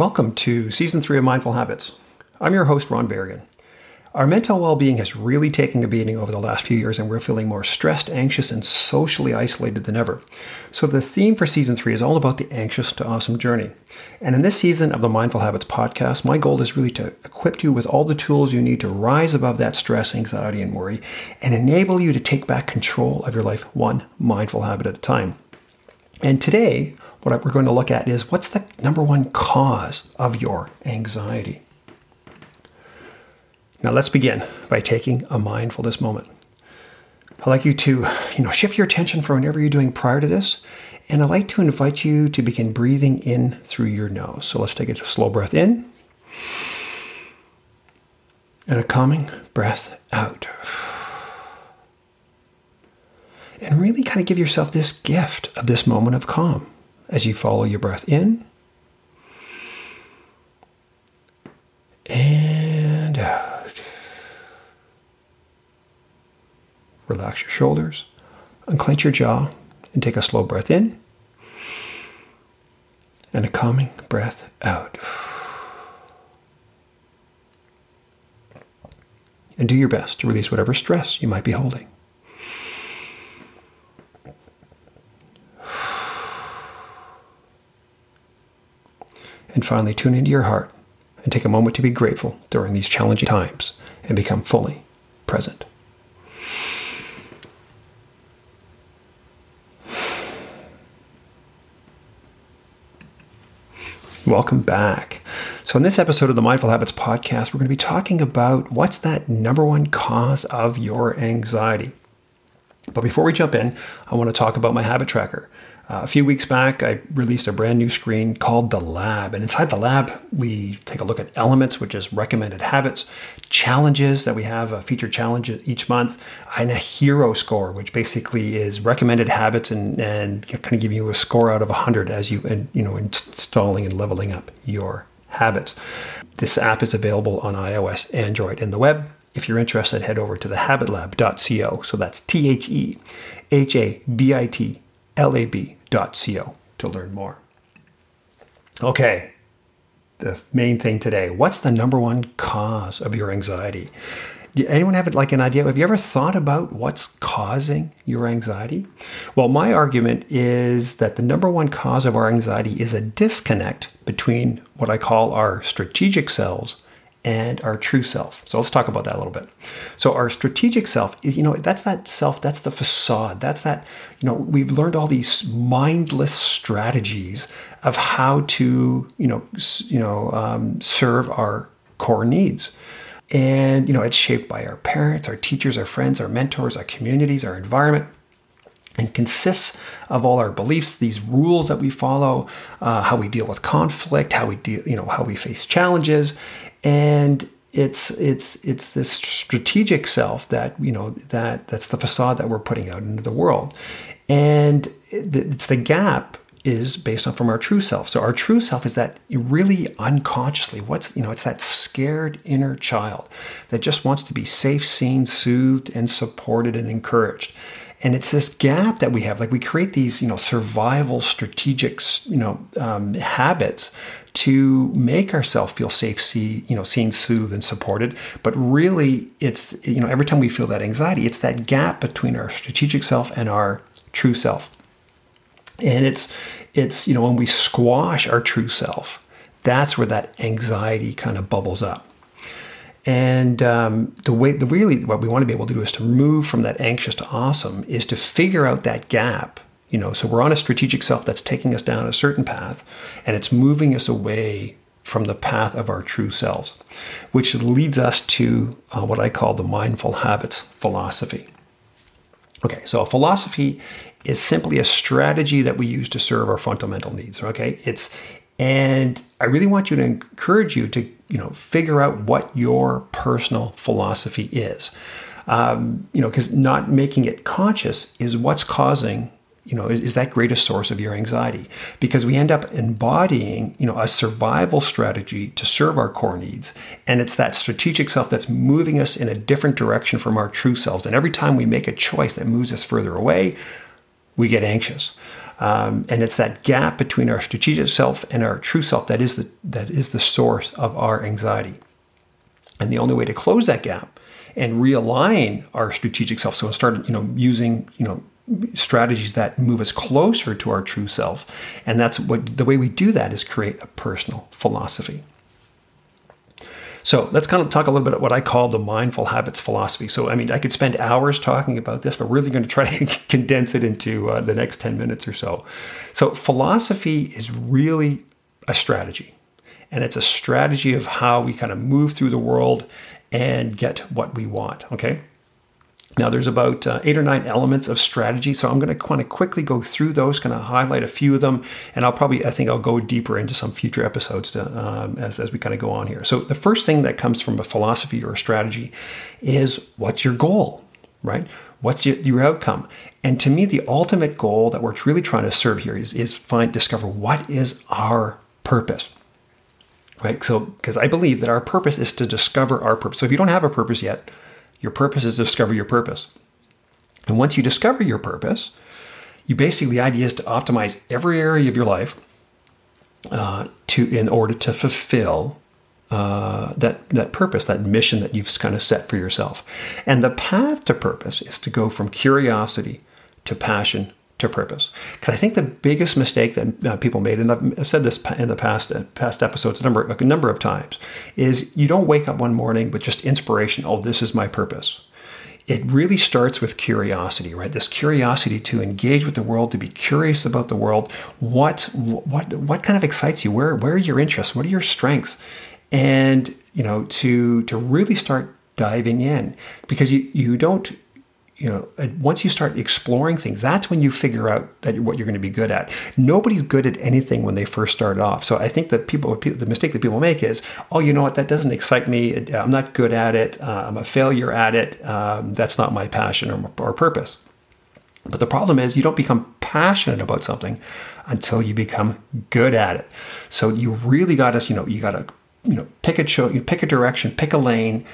Welcome to season three of Mindful Habits. I'm your host, Ron Berrigan. Our mental well being has really taken a beating over the last few years, and we're feeling more stressed, anxious, and socially isolated than ever. So, the theme for season three is all about the anxious to awesome journey. And in this season of the Mindful Habits podcast, my goal is really to equip you with all the tools you need to rise above that stress, anxiety, and worry and enable you to take back control of your life one mindful habit at a time. And today, what we're going to look at is what's the number one cause of your anxiety? Now let's begin by taking a mindfulness moment. I'd like you to, you know, shift your attention from whatever you're doing prior to this, and I'd like to invite you to begin breathing in through your nose. So let's take a slow breath in and a calming breath out. And really kind of give yourself this gift of this moment of calm as you follow your breath in and out. Relax your shoulders, unclench your jaw, and take a slow breath in and a calming breath out. And do your best to release whatever stress you might be holding. And finally, tune into your heart and take a moment to be grateful during these challenging times and become fully present. Welcome back. So, in this episode of the Mindful Habits podcast, we're going to be talking about what's that number one cause of your anxiety. But before we jump in, I want to talk about my habit tracker. Uh, a few weeks back, I released a brand new screen called The Lab. And inside The Lab, we take a look at elements, which is recommended habits, challenges that we have, a feature challenge each month, and a hero score, which basically is recommended habits and, and kind of give you a score out of 100 as you, and, you know, installing and leveling up your habits. This app is available on iOS, Android, and the web. If you're interested, head over to thehabitlab.co. So that's T H E H A B I T lab.co to learn more. Okay, the main thing today. What's the number one cause of your anxiety? Do anyone have like an idea? Have you ever thought about what's causing your anxiety? Well, my argument is that the number one cause of our anxiety is a disconnect between what I call our strategic selves and our true self. So let's talk about that a little bit. So our strategic self is, you know, that's that self, that's the facade. That's that, you know, we've learned all these mindless strategies of how to, you know, you know, um, serve our core needs. And, you know, it's shaped by our parents, our teachers, our friends, our mentors, our communities, our environment and consists of all our beliefs, these rules that we follow, uh, how we deal with conflict, how we deal, you know, how we face challenges, and it's it's it's this strategic self that you know that that's the facade that we're putting out into the world, and it's the gap is based on from our true self. So our true self is that really unconsciously, what's you know, it's that scared inner child that just wants to be safe, seen, soothed, and supported and encouraged. And it's this gap that we have. Like we create these, you know, survival strategic, you know, um, habits to make ourselves feel safe, see, you know, seen, soothed, and supported. But really, it's, you know, every time we feel that anxiety, it's that gap between our strategic self and our true self. And it's, it's, you know, when we squash our true self, that's where that anxiety kind of bubbles up. And um, the way, the really, what we want to be able to do is to move from that anxious to awesome, is to figure out that gap you know, so we're on a strategic self that's taking us down a certain path and it's moving us away from the path of our true selves, which leads us to uh, what I call the mindful habits philosophy. Okay, so a philosophy is simply a strategy that we use to serve our fundamental needs. Okay, it's and I really want you to encourage you to you know figure out what your personal philosophy is. Um, you know, because not making it conscious is what's causing you know is, is, that greatest source of your anxiety? Because we end up embodying you know a survival strategy to serve our core needs. And it's that strategic self that's moving us in a different direction from our true selves. And every time we make a choice that moves us further away we get anxious. Um, and it's that gap between our strategic self and our true self that is the that is the source of our anxiety. And the only way to close that gap and realign our strategic self, so start you know using you know strategies that move us closer to our true self, and that's what the way we do that is create a personal philosophy. So let's kind of talk a little bit about what I call the mindful habits philosophy. So, I mean, I could spend hours talking about this, but we're really going to try to condense it into uh, the next 10 minutes or so. So, philosophy is really a strategy, and it's a strategy of how we kind of move through the world and get what we want. Okay. Now, there's about uh, eight or nine elements of strategy, so I'm going to kind of quickly go through those, kind of highlight a few of them, and I'll probably, I think, I'll go deeper into some future episodes to, um, as as we kind of go on here. So, the first thing that comes from a philosophy or a strategy is what's your goal, right? What's your, your outcome? And to me, the ultimate goal that we're really trying to serve here is is find discover what is our purpose right? So, because I believe that our purpose is to discover our purpose. So, if you don't have a purpose yet, your purpose is to discover your purpose. And once you discover your purpose, you basically the idea is to optimize every area of your life uh, to in order to fulfill uh, that that purpose, that mission that you've kind of set for yourself. And the path to purpose is to go from curiosity to passion to purpose. Because I think the biggest mistake that uh, people made, and I've said this in the past uh, past episodes a number a number of times, is you don't wake up one morning with just inspiration. Oh, this is my purpose. It really starts with curiosity, right? This curiosity to engage with the world, to be curious about the world. What what what kind of excites you? Where where are your interests? What are your strengths? And you know to to really start diving in because you you don't you know, once you start exploring things, that's when you figure out that what you're going to be good at. Nobody's good at anything when they first start off. So I think that people, the mistake that people make is, oh, you know what, that doesn't excite me. I'm not good at it. Uh, I'm a failure at it. Um, that's not my passion or, or purpose. But the problem is, you don't become passionate about something until you become good at it. So you really got to, you know, you got to, you know, pick a show, you pick a direction, pick a lane,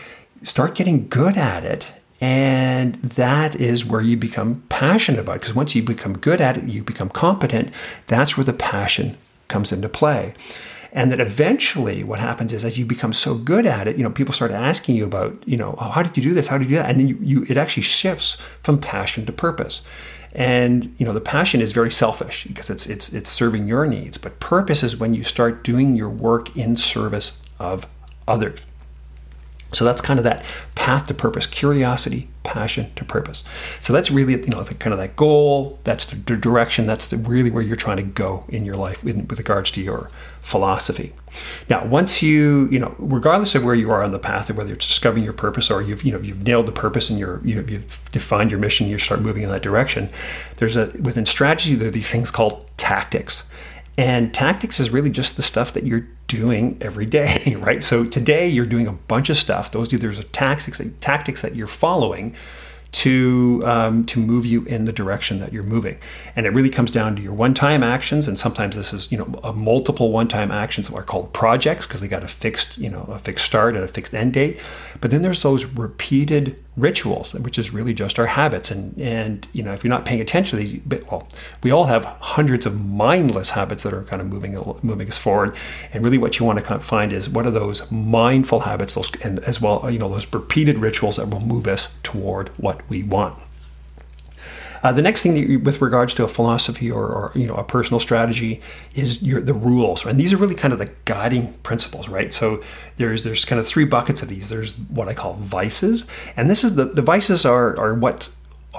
start getting good at it and that is where you become passionate about it. Because once you become good at it, you become competent, that's where the passion comes into play. And that eventually what happens is as you become so good at it, you know, people start asking you about, you know, oh, how did you do this? How did you do that? And then you, you it actually shifts from passion to purpose. And you know, the passion is very selfish because it's it's it's serving your needs. But purpose is when you start doing your work in service of others. So that's kind of that path to purpose, curiosity, passion to purpose. So that's really you know the, kind of that goal. That's the, direction. That's the, really where you're trying to go in your life in, with regards to your philosophy. Now, once you you know, regardless of where you are on the path, whether it's discovering your purpose or you've you know you've nailed the purpose and you're you know, you've defined your mission, you start moving in that direction. There's a within strategy there are these things called tactics. And tactics is really just the stuff that you're doing every day, right? So today you're doing a bunch of stuff. Those there's tactics tactics that you're following to um, to move you in the direction that you're moving. And it really comes down to your one-time actions, and sometimes this is you know a multiple one-time actions are called projects because they got a fixed you know a fixed start and a fixed end date. But then there's those repeated rituals, which is really just our habits. And and you know if you're not paying attention to these, well, we all have hundreds of mindless habits that are kind of moving moving us forward. And really, what you want to kind of find is what are those mindful habits, those and as well you know those repeated rituals that will move us toward what we want. Uh, the next thing you, with regards to a philosophy or, or, you know a personal strategy is your, the rules, and these are really kind of the guiding principles, right? So there's there's kind of three buckets of these. There's what I call vices, and this is the the vices are are what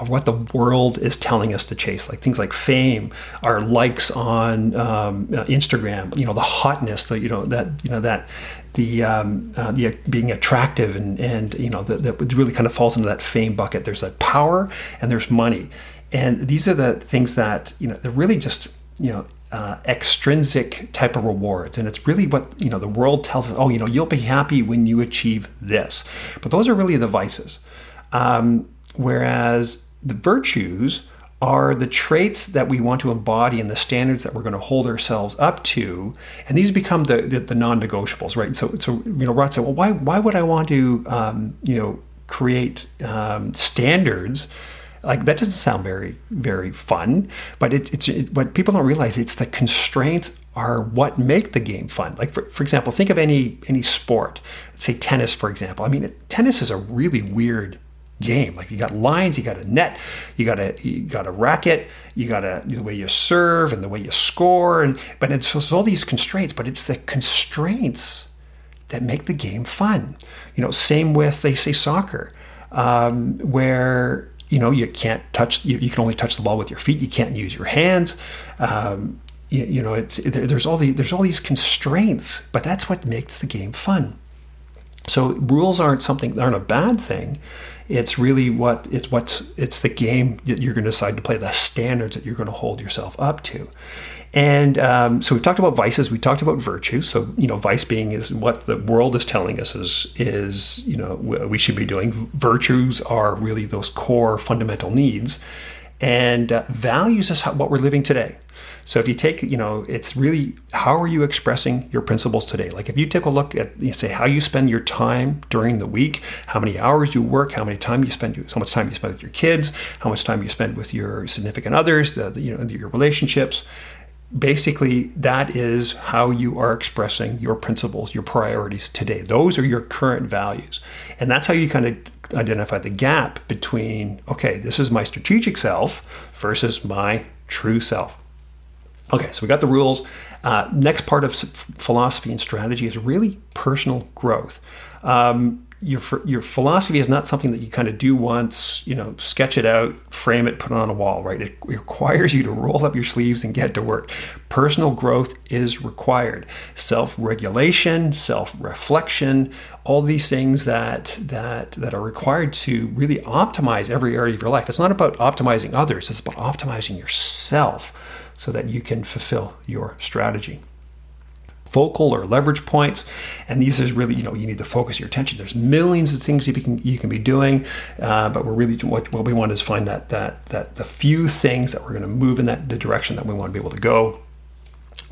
what the world is telling us to chase, like things like fame, our likes on um, uh, Instagram, you know, the hotness, the you know that you know that the um, uh, the being attractive and and you know that, that really kind of falls into that fame bucket. There's that power and there's money, and these are the things that you know they're really just you know uh, extrinsic type of rewards. And it's really what you know the world tells us oh you know you'll be happy when you achieve this. But those are really the vices. Um, whereas the virtues are the traits that we want to embody and the standards that we're going to hold ourselves up to. And these become the, the, the non-negotiables, right? So, so you know, Rod said, well, why, why would I want to, um, you know, create um, standards Like that doesn't sound very very fun, but it's it's it, what people don't realize it's the constraints are what make the game fun. Like for, for example, think of any any sport. say tennis, for example. I mean, tennis is a really weird game. Like you got lines, you got a net, you got a you got a racket, you got a the way you serve and the way you score, and but it's, it's all these constraints. But it's the constraints that make the game fun. You know, same with they say soccer, um, where you know you can't touch you, you, can only touch the ball with your feet. You can't use your hands. Um, you, you, know, it's there's all the there's all these constraints, but that's what makes the game fun. So rules aren't something aren't a bad thing. It's really what it's what's it's the game that you're going to decide to play, the standards that you're going to hold yourself up to. And um, so we've talked about vices, we talked about virtue. So you know, vice being is what the world is telling us is is you know we should be doing. Virtues are really those core fundamental needs, and uh, values is how, what we're living today. So if you take, you know, it's really how are you expressing your principles today? Like if you take a look at, you say, how you spend your time during the week, how many hours you work, how many time you spend, how much time you spend with your kids, how much time you spend with your significant others, the, the you know, your relationships. Basically, that is how you are expressing your principles, your priorities today. Those are your current values. And that's how you kind of identify the gap between, okay, this is my strategic self versus my true self. Okay, so we got the rules. Uh, next part of philosophy and strategy is really personal growth. Um, your your philosophy is not something that you kind of do once, you know, sketch it out, frame it, put it on a wall, right? It requires you to roll up your sleeves and get to work. Personal growth is required. Self-regulation, self-reflection, all these things that that that are required to really optimize every area of your life. It's not about optimizing others, it's about optimizing yourself so that you can fulfill your strategy. Focal or leverage points and these is really you know you need to focus your attention. There's millions of things you can you can be doing uh, but we're really what, what we want is find that that that the few things that we're going to move in that the direction that we want to be able to go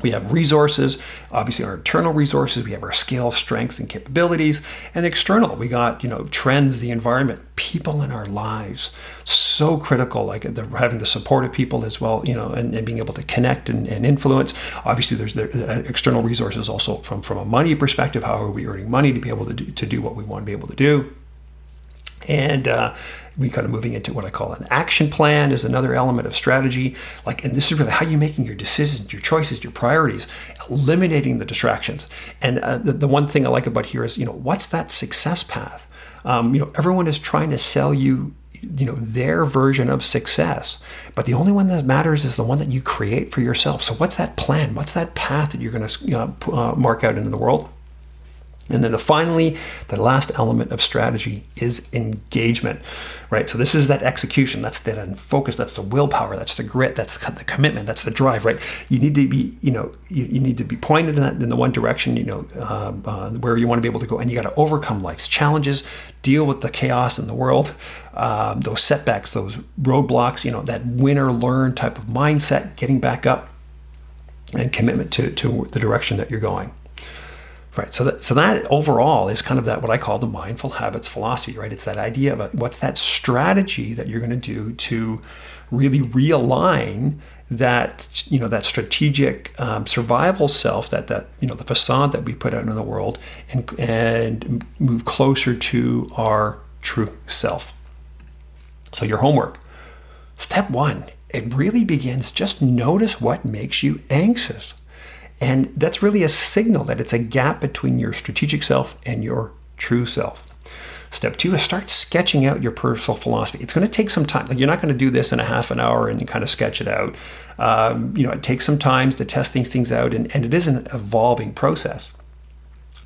we have resources, obviously our internal resources. We have our skill, strengths, and capabilities, and external. We got you know trends, the environment, people in our lives. So critical, like the, having the support of people as well, you know, and, and being able to connect and, and influence. Obviously, there's the uh, external resources also from from a money perspective. How are we earning money to be able to do, to do what we want to be able to do? And uh, we kind of moving into what I call an action plan is another element of strategy. Like, and this is really how you're making your decisions, your choices, your priorities, eliminating the distractions. And uh, the, the one thing I like about here is, you know, what's that success path? Um, you know, everyone is trying to sell you you know their version of success but the only one that matters is the one that you create for yourself so what's that plan what's that path that you're going to you know, uh, mark out into the world and then finally, the last element of strategy is engagement, right? So this is that execution, that's that focus, that's the willpower, that's the grit, that's the commitment, that's the drive, right? You need to be, you know, you, you need to be pointed in, that, in the one direction, you know, uh, uh, where you want to be able to go, and you got to overcome life's challenges, deal with the chaos in the world, um, those setbacks, those roadblocks, you know, that winner learn type of mindset, getting back up, and commitment to to the direction that you're going. Right. So that, so that overall is kind of that what I call the mindful habits philosophy, right? It's that idea of a, what's that strategy that you're going to do to really realign that you know that strategic um, survival self that that you know the facade that we put out in the world and and move closer to our true self. So your homework. Step 1, it really begins just notice what makes you anxious. And that's really a signal that it's a gap between your strategic self and your true self. Step two is start sketching out your personal philosophy. It's going to take some time. Like you're not going to do this in a half an hour and you kind of sketch it out. Um, you know, it takes some time to test these things out, and, and it is an evolving process.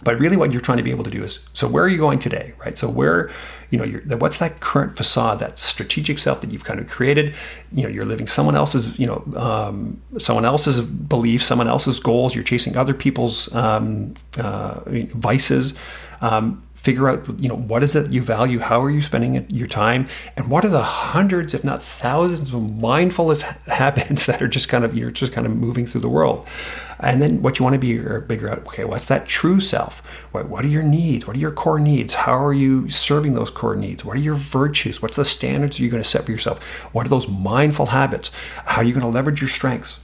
But really, what you're trying to be able to do is so where are you going today, right? So where, you know, what's that current facade, that strategic self that you've kind of created? You know, you're living someone else's, you know, um, someone else's beliefs, someone else's goals. You're chasing other people's um, uh, vices. Um, figure out you know what is it you value? How are you spending your time? And what are the hundreds if not thousands of mindfulness habits that are just kind of you're just kind of moving through the world? And then what you want to be or figure out okay what's that true self? What, what are your needs? What are your core needs? How are you serving those core needs? What are your virtues? What's the standards you're going to set for yourself? What are those mindful habits? How are you going to leverage your strengths?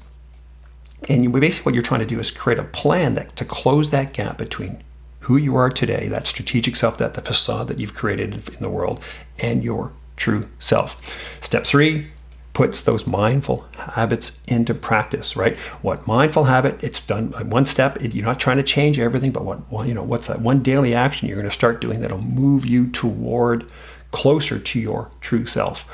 And you, basically what you're trying to do is create a plan that to close that gap between who you are today, that strategic self, that the facade that you've created in the world, and your true self. Step three puts those mindful habits into practice, right? What mindful habit? It's done one step. You're not trying to change everything, but what you know, what's that one daily action you're going to start doing that'll move you toward closer to your true self.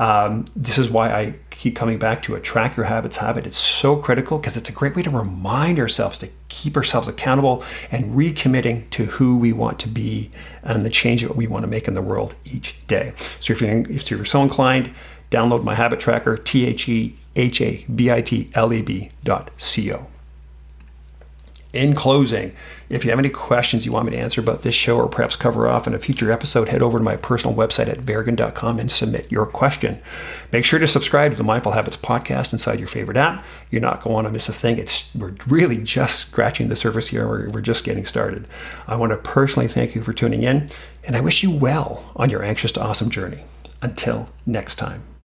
Um, this is why I keep coming back to a track your habits habit. It's so critical because it's a great way to remind ourselves to keep ourselves accountable and recommitting to who we want to be and the change that we want to make in the world each day. So if you're, if you're so inclined, download my habit tracker, T H E H A B I T L E B dot C O. In closing, if you have any questions you want me to answer about this show or perhaps cover off in a future episode, head over to my personal website at vergan.com and submit your question. Make sure to subscribe to the Mindful Habits podcast inside your favorite app. You're not going to miss a thing. It's we're really just scratching the surface here. We're, we're just getting started. I want to personally thank you for tuning in, and I wish you well on your anxious to awesome journey. Until next time.